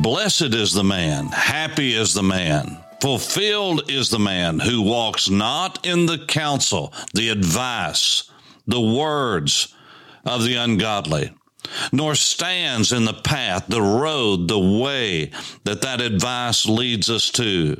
Blessed is the man, happy is the man, fulfilled is the man who walks not in the counsel, the advice, the words of the ungodly, nor stands in the path, the road, the way that that advice leads us to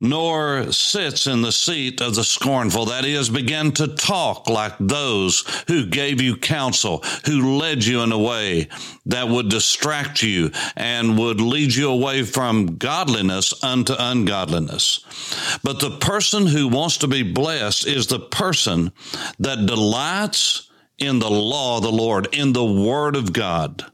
nor sits in the seat of the scornful. That is, begin to talk like those who gave you counsel, who led you in a way that would distract you and would lead you away from godliness unto ungodliness. But the person who wants to be blessed is the person that delights in the law of the Lord, in the word of God.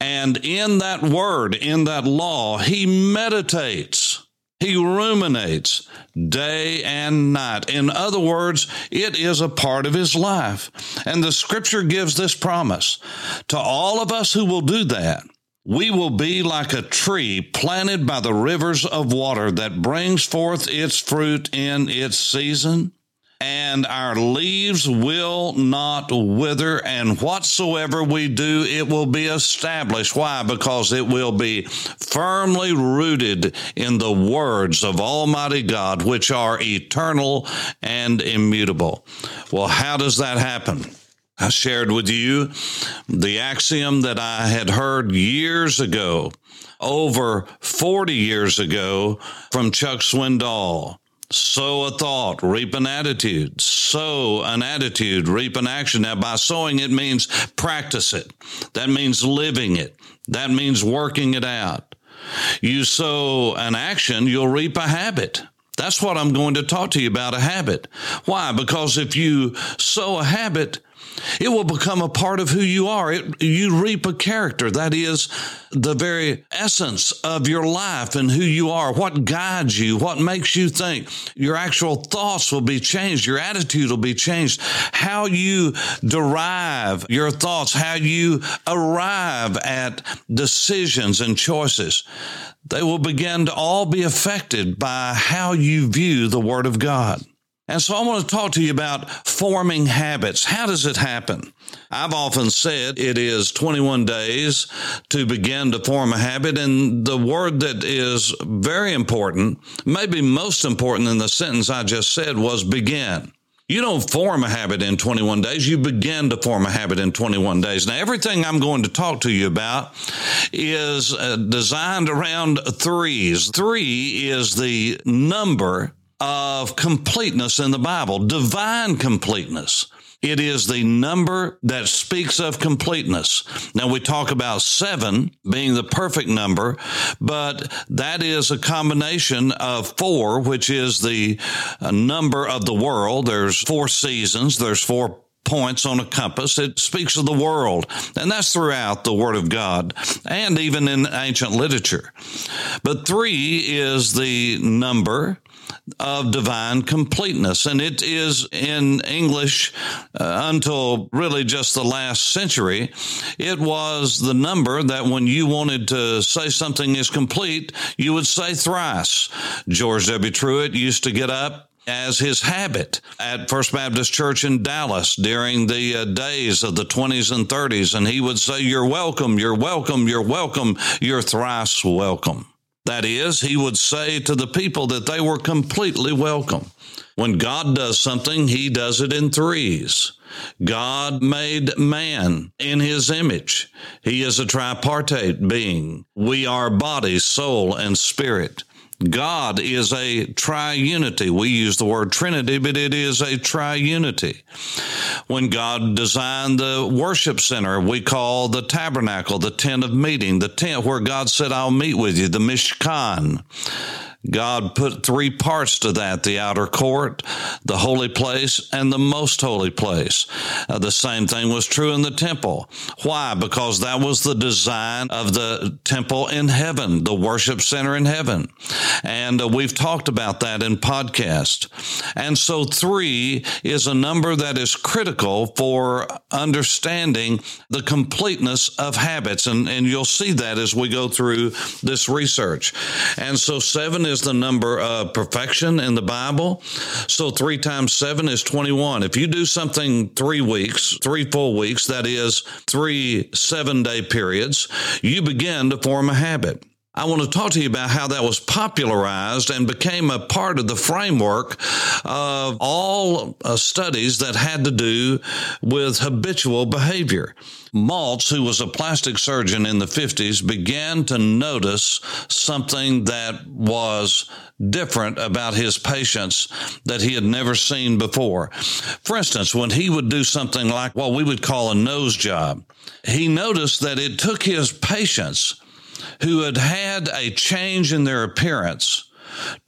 And in that word, in that law, he meditates he ruminates day and night. In other words, it is a part of his life. And the scripture gives this promise to all of us who will do that. We will be like a tree planted by the rivers of water that brings forth its fruit in its season and our leaves will not wither, and whatsoever we do, it will be established. Why? Because it will be firmly rooted in the words of Almighty God, which are eternal and immutable. Well, how does that happen? I shared with you the axiom that I had heard years ago, over 40 years ago, from Chuck Swindoll. Sow a thought, reap an attitude. Sow an attitude, reap an action. Now, by sowing, it means practice it. That means living it. That means working it out. You sow an action, you'll reap a habit. That's what I'm going to talk to you about a habit. Why? Because if you sow a habit, it will become a part of who you are. It, you reap a character. That is the very essence of your life and who you are, what guides you, what makes you think. Your actual thoughts will be changed. Your attitude will be changed. How you derive your thoughts, how you arrive at decisions and choices. They will begin to all be affected by how you view the Word of God. And so I want to talk to you about forming habits. How does it happen? I've often said it is 21 days to begin to form a habit. And the word that is very important, maybe most important in the sentence I just said was begin. You don't form a habit in 21 days. You begin to form a habit in 21 days. Now, everything I'm going to talk to you about is uh, designed around threes. Three is the number of completeness in the Bible, divine completeness. It is the number that speaks of completeness. Now we talk about seven being the perfect number, but that is a combination of four, which is the uh, number of the world. There's four seasons. There's four points on a compass. It speaks of the world, and that's throughout the Word of God and even in ancient literature. But three is the number of divine completeness. And it is in English uh, until really just the last century. It was the number that when you wanted to say something is complete, you would say thrice. George W. Truett used to get up as his habit at First Baptist Church in Dallas during the uh, days of the 20s and 30s. And he would say, You're welcome, you're welcome, you're welcome, you're thrice welcome. That is, he would say to the people that they were completely welcome. When God does something, he does it in threes. God made man in his image. He is a tripartite being. We are body, soul, and spirit. God is a triunity. We use the word Trinity, but it is a triunity. When God designed the worship center, we call the tabernacle the tent of meeting, the tent where God said, I'll meet with you, the Mishkan. God put three parts to that the outer court, the holy place, and the most holy place. Uh, the same thing was true in the temple. Why? Because that was the design of the temple in heaven, the worship center in heaven. And uh, we've talked about that in podcast. And so three is a number that is critical for understanding the completeness of habits. And, and you'll see that as we go through this research. And so seven is the number of perfection in the Bible. So three times seven is 21. If you do something three weeks, three full weeks, that is three seven day periods, you begin to form a habit. I want to talk to you about how that was popularized and became a part of the framework of all uh, studies that had to do with habitual behavior. Maltz, who was a plastic surgeon in the 50s, began to notice something that was different about his patients that he had never seen before. For instance, when he would do something like what we would call a nose job, he noticed that it took his patients who had had a change in their appearance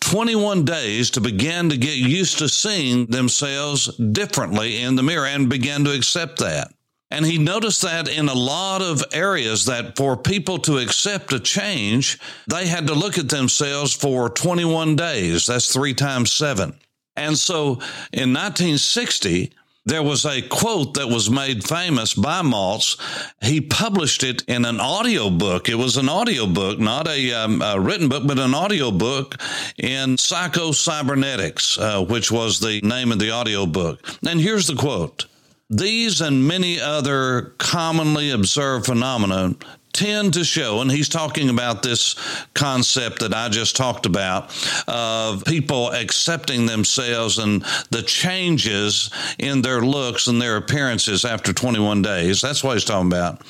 21 days to begin to get used to seeing themselves differently in the mirror and begin to accept that. And he noticed that in a lot of areas that for people to accept a change, they had to look at themselves for 21 days. That's three times seven. And so in 1960, there was a quote that was made famous by Maltz. He published it in an audio book. It was an audio book, not a, um, a written book, but an audio book in Psycho-Cybernetics, uh, which was the name of the audio book. And here's the quote. These and many other commonly observed phenomena tend to show, and he's talking about this concept that I just talked about of people accepting themselves and the changes in their looks and their appearances after 21 days. That's what he's talking about.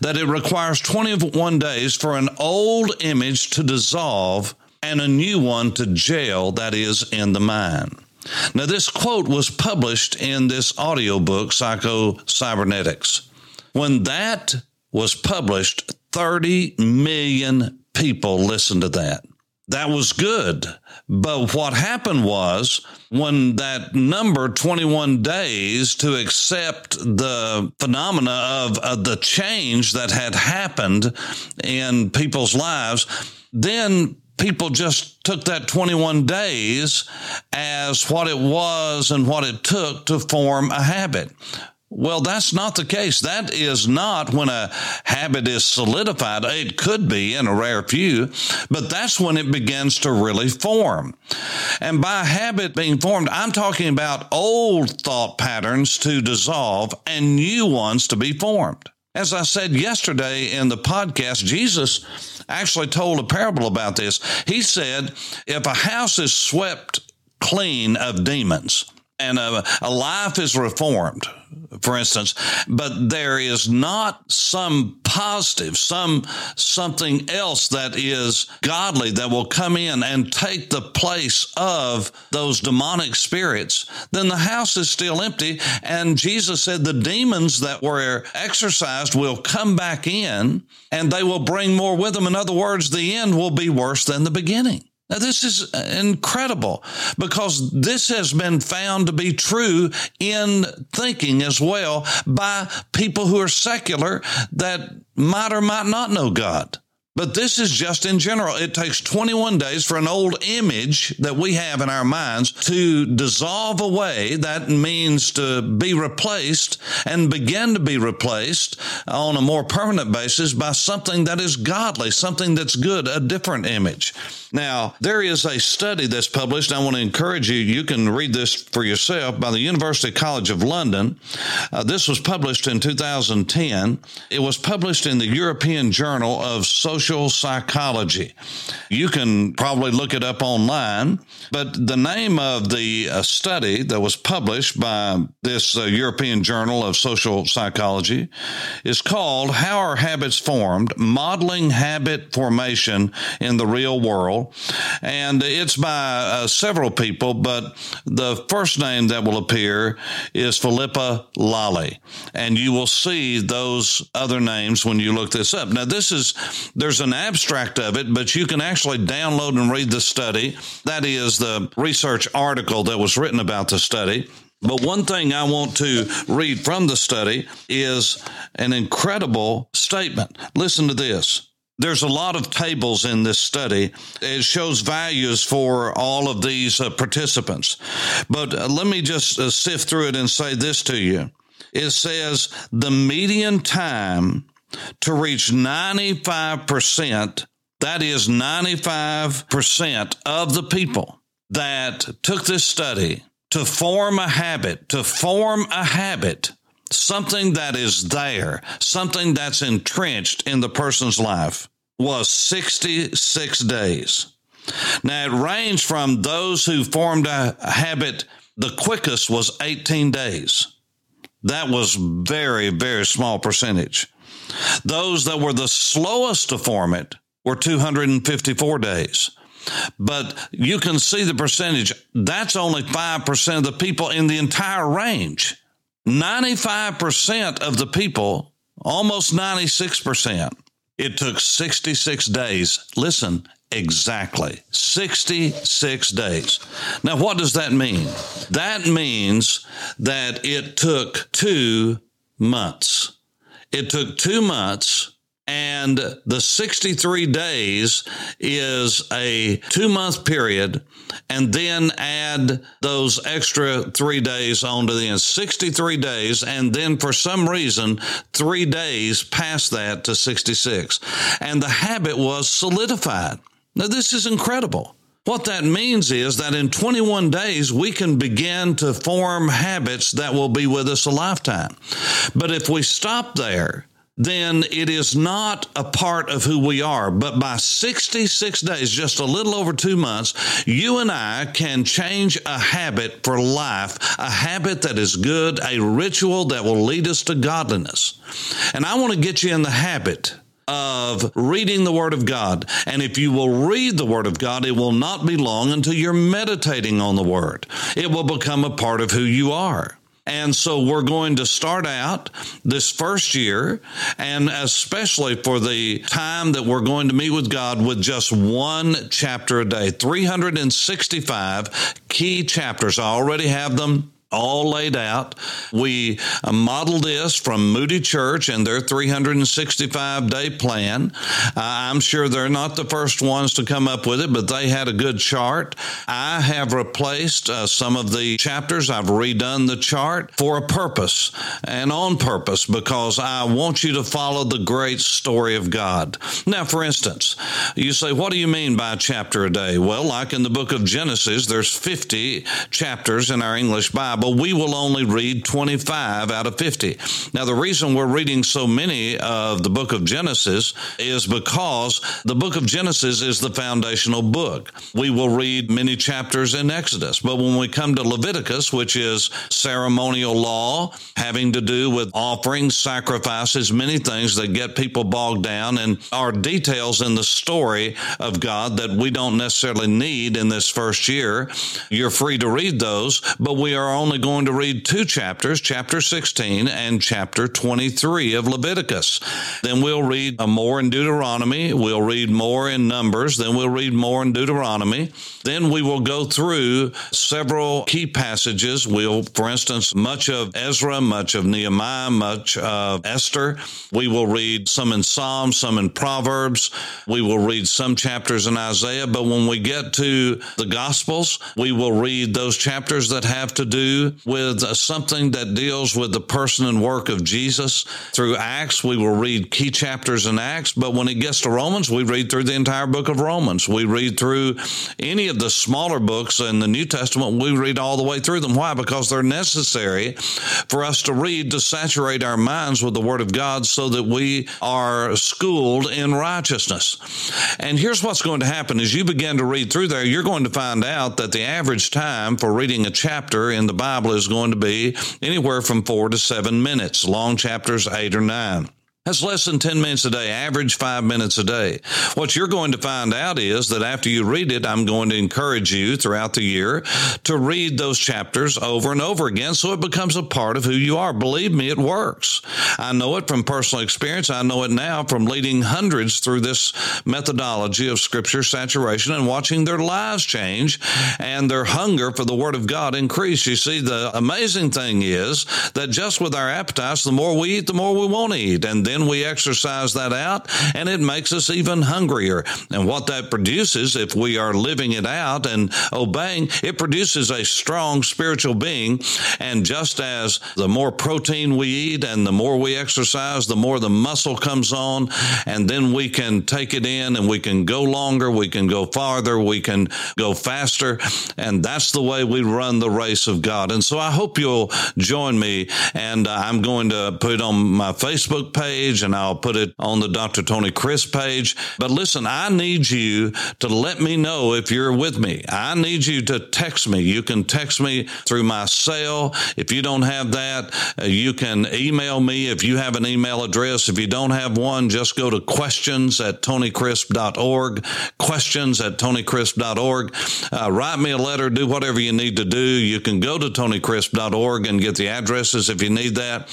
That it requires 21 days for an old image to dissolve and a new one to gel, that is, in the mind. Now, this quote was published in this audiobook, Psycho Cybernetics. When that was published, 30 million people listened to that. That was good. But what happened was when that number 21 days to accept the phenomena of, of the change that had happened in people's lives, then people just took that 21 days as what it was and what it took to form a habit. Well, that's not the case. That is not when a habit is solidified. It could be in a rare few, but that's when it begins to really form. And by habit being formed, I'm talking about old thought patterns to dissolve and new ones to be formed. As I said yesterday in the podcast, Jesus actually told a parable about this. He said, if a house is swept clean of demons, and a, a, life is reformed, for instance, but there is not some positive, some something else that is godly that will come in and take the place of those demonic spirits, then the house is still empty. And Jesus said the demons that were exorcised will come back in and they will bring more with them. In other words, the end will be worse than the beginning. Now, this is incredible because this has been found to be true in thinking as well by people who are secular that might or might not know God. But this is just in general. It takes 21 days for an old image that we have in our minds to dissolve away. That means to be replaced and begin to be replaced on a more permanent basis by something that is godly, something that's good, a different image. Now, there is a study that's published. I want to encourage you, you can read this for yourself by the University College of London. Uh, this was published in 2010. It was published in the European Journal of Social Psychology. You can probably look it up online, but the name of the uh, study that was published by this uh, European Journal of Social Psychology is called How Are Habits Formed? Modeling Habit Formation in the Real World and it's by uh, several people, but the first name that will appear is Philippa Lally. And you will see those other names when you look this up. Now, this is, there's an abstract of it, but you can actually download and read the study. That is the research article that was written about the study. But one thing I want to read from the study is an incredible statement. Listen to this. There's a lot of tables in this study. It shows values for all of these uh, participants. But uh, let me just uh, sift through it and say this to you. It says the median time to reach 95%, that is 95% of the people that took this study to form a habit, to form a habit, something that is there, something that's entrenched in the person's life, was 66 days. Now it ranged from those who formed a habit, the quickest was 18 days. That was very, very small percentage. Those that were the slowest to form it were 254 days. But you can see the percentage. That's only 5% of the people in the entire range. 95% of the people, almost 96%. It took 66 days. Listen, exactly 66 days. Now, what does that mean? That means that it took two months. It took two months and the 63 days is a two month period and then add those extra three days onto the end. 63 days and then for some reason three days past that to 66 and the habit was solidified. Now this is incredible what that means is that in 21 days, we can begin to form habits that will be with us a lifetime. But if we stop there, then it is not a part of who we are. But by 66 days, just a little over two months, you and I can change a habit for life, a habit that is good, a ritual that will lead us to godliness. And I want to get you in the habit of reading the Word of God. And if you will read the Word of God, it will not be long until you're meditating on the Word. It will become a part of who you are. And so we're going to start out this first year, and especially for the time that we're going to meet with God with just one chapter a day 365 key chapters. I already have them all laid out. We uh, modeled this from Moody Church and their 365 day plan. Uh, I'm sure they're not the first ones to come up with it, but they had a good chart. I have replaced uh, some of the chapters. I've redone the chart for a purpose and on purpose because I want you to follow the great story of God. Now, for instance, you say, what do you mean by chapter a day? Well, like in the book of Genesis, there's 50 chapters in our English Bible. Bible, we will only read 25 out of 50. Now, the reason we're reading so many of the book of Genesis is because the book of Genesis is the foundational book. We will read many chapters in Exodus, but when we come to Leviticus, which is ceremonial law having to do with offerings, sacrifices, many things that get people bogged down and are details in the story of God that we don't necessarily need in this first year. You're free to read those, but we are only only going to read two chapters, chapter 16 and chapter 23 of Leviticus. Then we'll read uh, more in Deuteronomy. We'll read more in Numbers. Then we'll read more in Deuteronomy. Then we will go through several key passages. We'll, for instance, much of Ezra, much of Nehemiah, much of Esther. We will read some in Psalms, some in Proverbs. We will read some chapters in Isaiah. But when we get to the Gospels, we will read those chapters that have to do with something that deals with the person and work of Jesus. Through Acts, we will read key chapters in Acts, but when it gets to Romans, we read through the entire book of Romans. We read through any of the smaller books in the New Testament, we read all the way through them. Why? Because they're necessary for us to read to saturate our minds with the Word of God so that we are schooled in righteousness. And here's what's going to happen as you begin to read through there, you're going to find out that the average time for reading a chapter in the Bible is going to be anywhere from four to seven minutes, long chapters eight or nine. That's less than 10 minutes a day, average five minutes a day. What you're going to find out is that after you read it, I'm going to encourage you throughout the year to read those chapters over and over again so it becomes a part of who you are. Believe me, it works. I know it from personal experience. I know it now from leading hundreds through this methodology of scripture saturation and watching their lives change and their hunger for the word of God increase. You see, the amazing thing is that just with our appetites, the more we eat, the more we want to eat. And then we exercise that out and it makes us even hungrier. And what that produces, if we are living it out and obeying, it produces a strong spiritual being. And just as the more protein we eat and the more we exercise, the more the muscle comes on, and then we can take it in and we can go longer, we can go farther, we can go faster. And that's the way we run the race of God. And so I hope you'll join me. And I'm going to put on my Facebook page and I'll put it on the Dr. Tony Crisp page. But listen, I need you to let me know if you're with me. I need you to text me. You can text me through my cell. If you don't have that, uh, you can email me if you have an email address. If you don't have one, just go to questions at tonykrisp.org. Questions at tonykrisp.org. Uh, write me a letter. Do whatever you need to do. You can go to tonykrisp.org and get the addresses if you need that.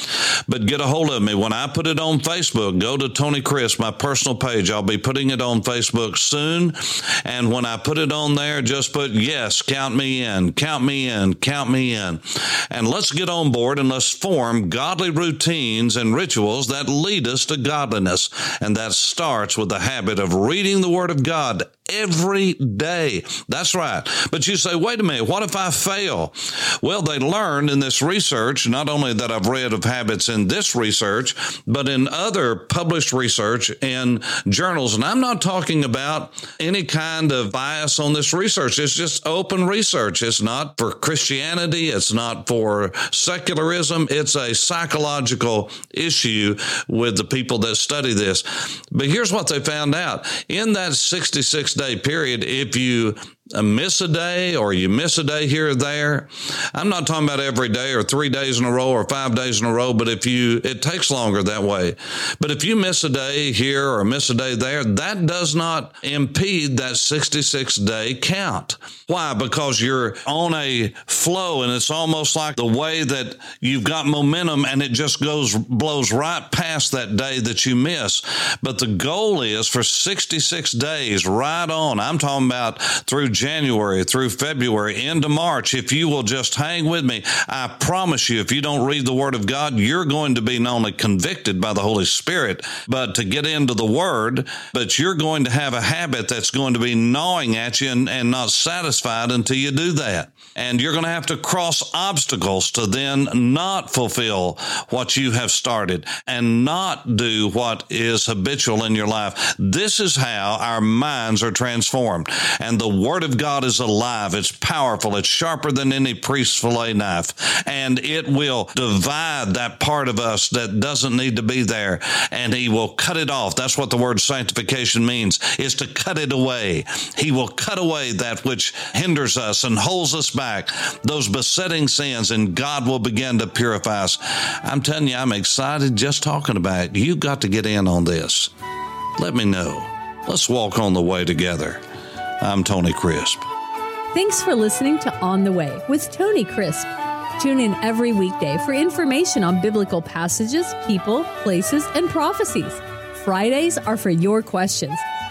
But get a hold of me. When I put it on Facebook, go to Tony Crisp, my personal page. I'll be putting it on Facebook soon. And when I put it on there, just put, yes, count me in, count me in, count me in. And let's get on board and let's form godly routines and rituals that lead us to godliness. And that starts with the habit of reading the Word of God every day. That's right. But you say, wait a minute, what if I fail? Well, they learned in this research, not only that I've read of habits in this research, but in other published research in journals. And I'm not talking about any kind of bias on this research. It's just open research. It's not for Christianity. It's not for secularism. It's a psychological issue with the people that study this. But here's what they found out. In that 66 day period, if you miss a day or you miss a day here or there. I'm not talking about every day or three days in a row or five days in a row, but if you, it takes longer that way. But if you miss a day here or miss a day there, that does not impede that 66 day count. Why? Because you're on a flow and it's almost like the way that you've got momentum and it just goes, blows right past that day that you miss. But the goal is for 66 days right on. I'm talking about through January through February into March, if you will just hang with me, I promise you, if you don't read the Word of God, you're going to be not only convicted by the Holy Spirit, but to get into the Word, but you're going to have a habit that's going to be gnawing at you and, and not satisfied until you do that. And you're going to have to cross obstacles to then not fulfill what you have started and not do what is habitual in your life. This is how our minds are transformed. And the Word of God is alive. It's powerful. It's sharper than any priest's fillet knife. And it will divide that part of us that doesn't need to be there. And he will cut it off. That's what the word sanctification means, is to cut it away. He will cut away that which hinders us and holds us back, those besetting sins, and God will begin to purify us. I'm telling you, I'm excited just talking about it. You've got to get in on this. Let me know. Let's walk on the way together. I'm Tony Crisp. Thanks for listening to On the Way with Tony Crisp. Tune in every weekday for information on biblical passages, people, places, and prophecies. Fridays are for your questions.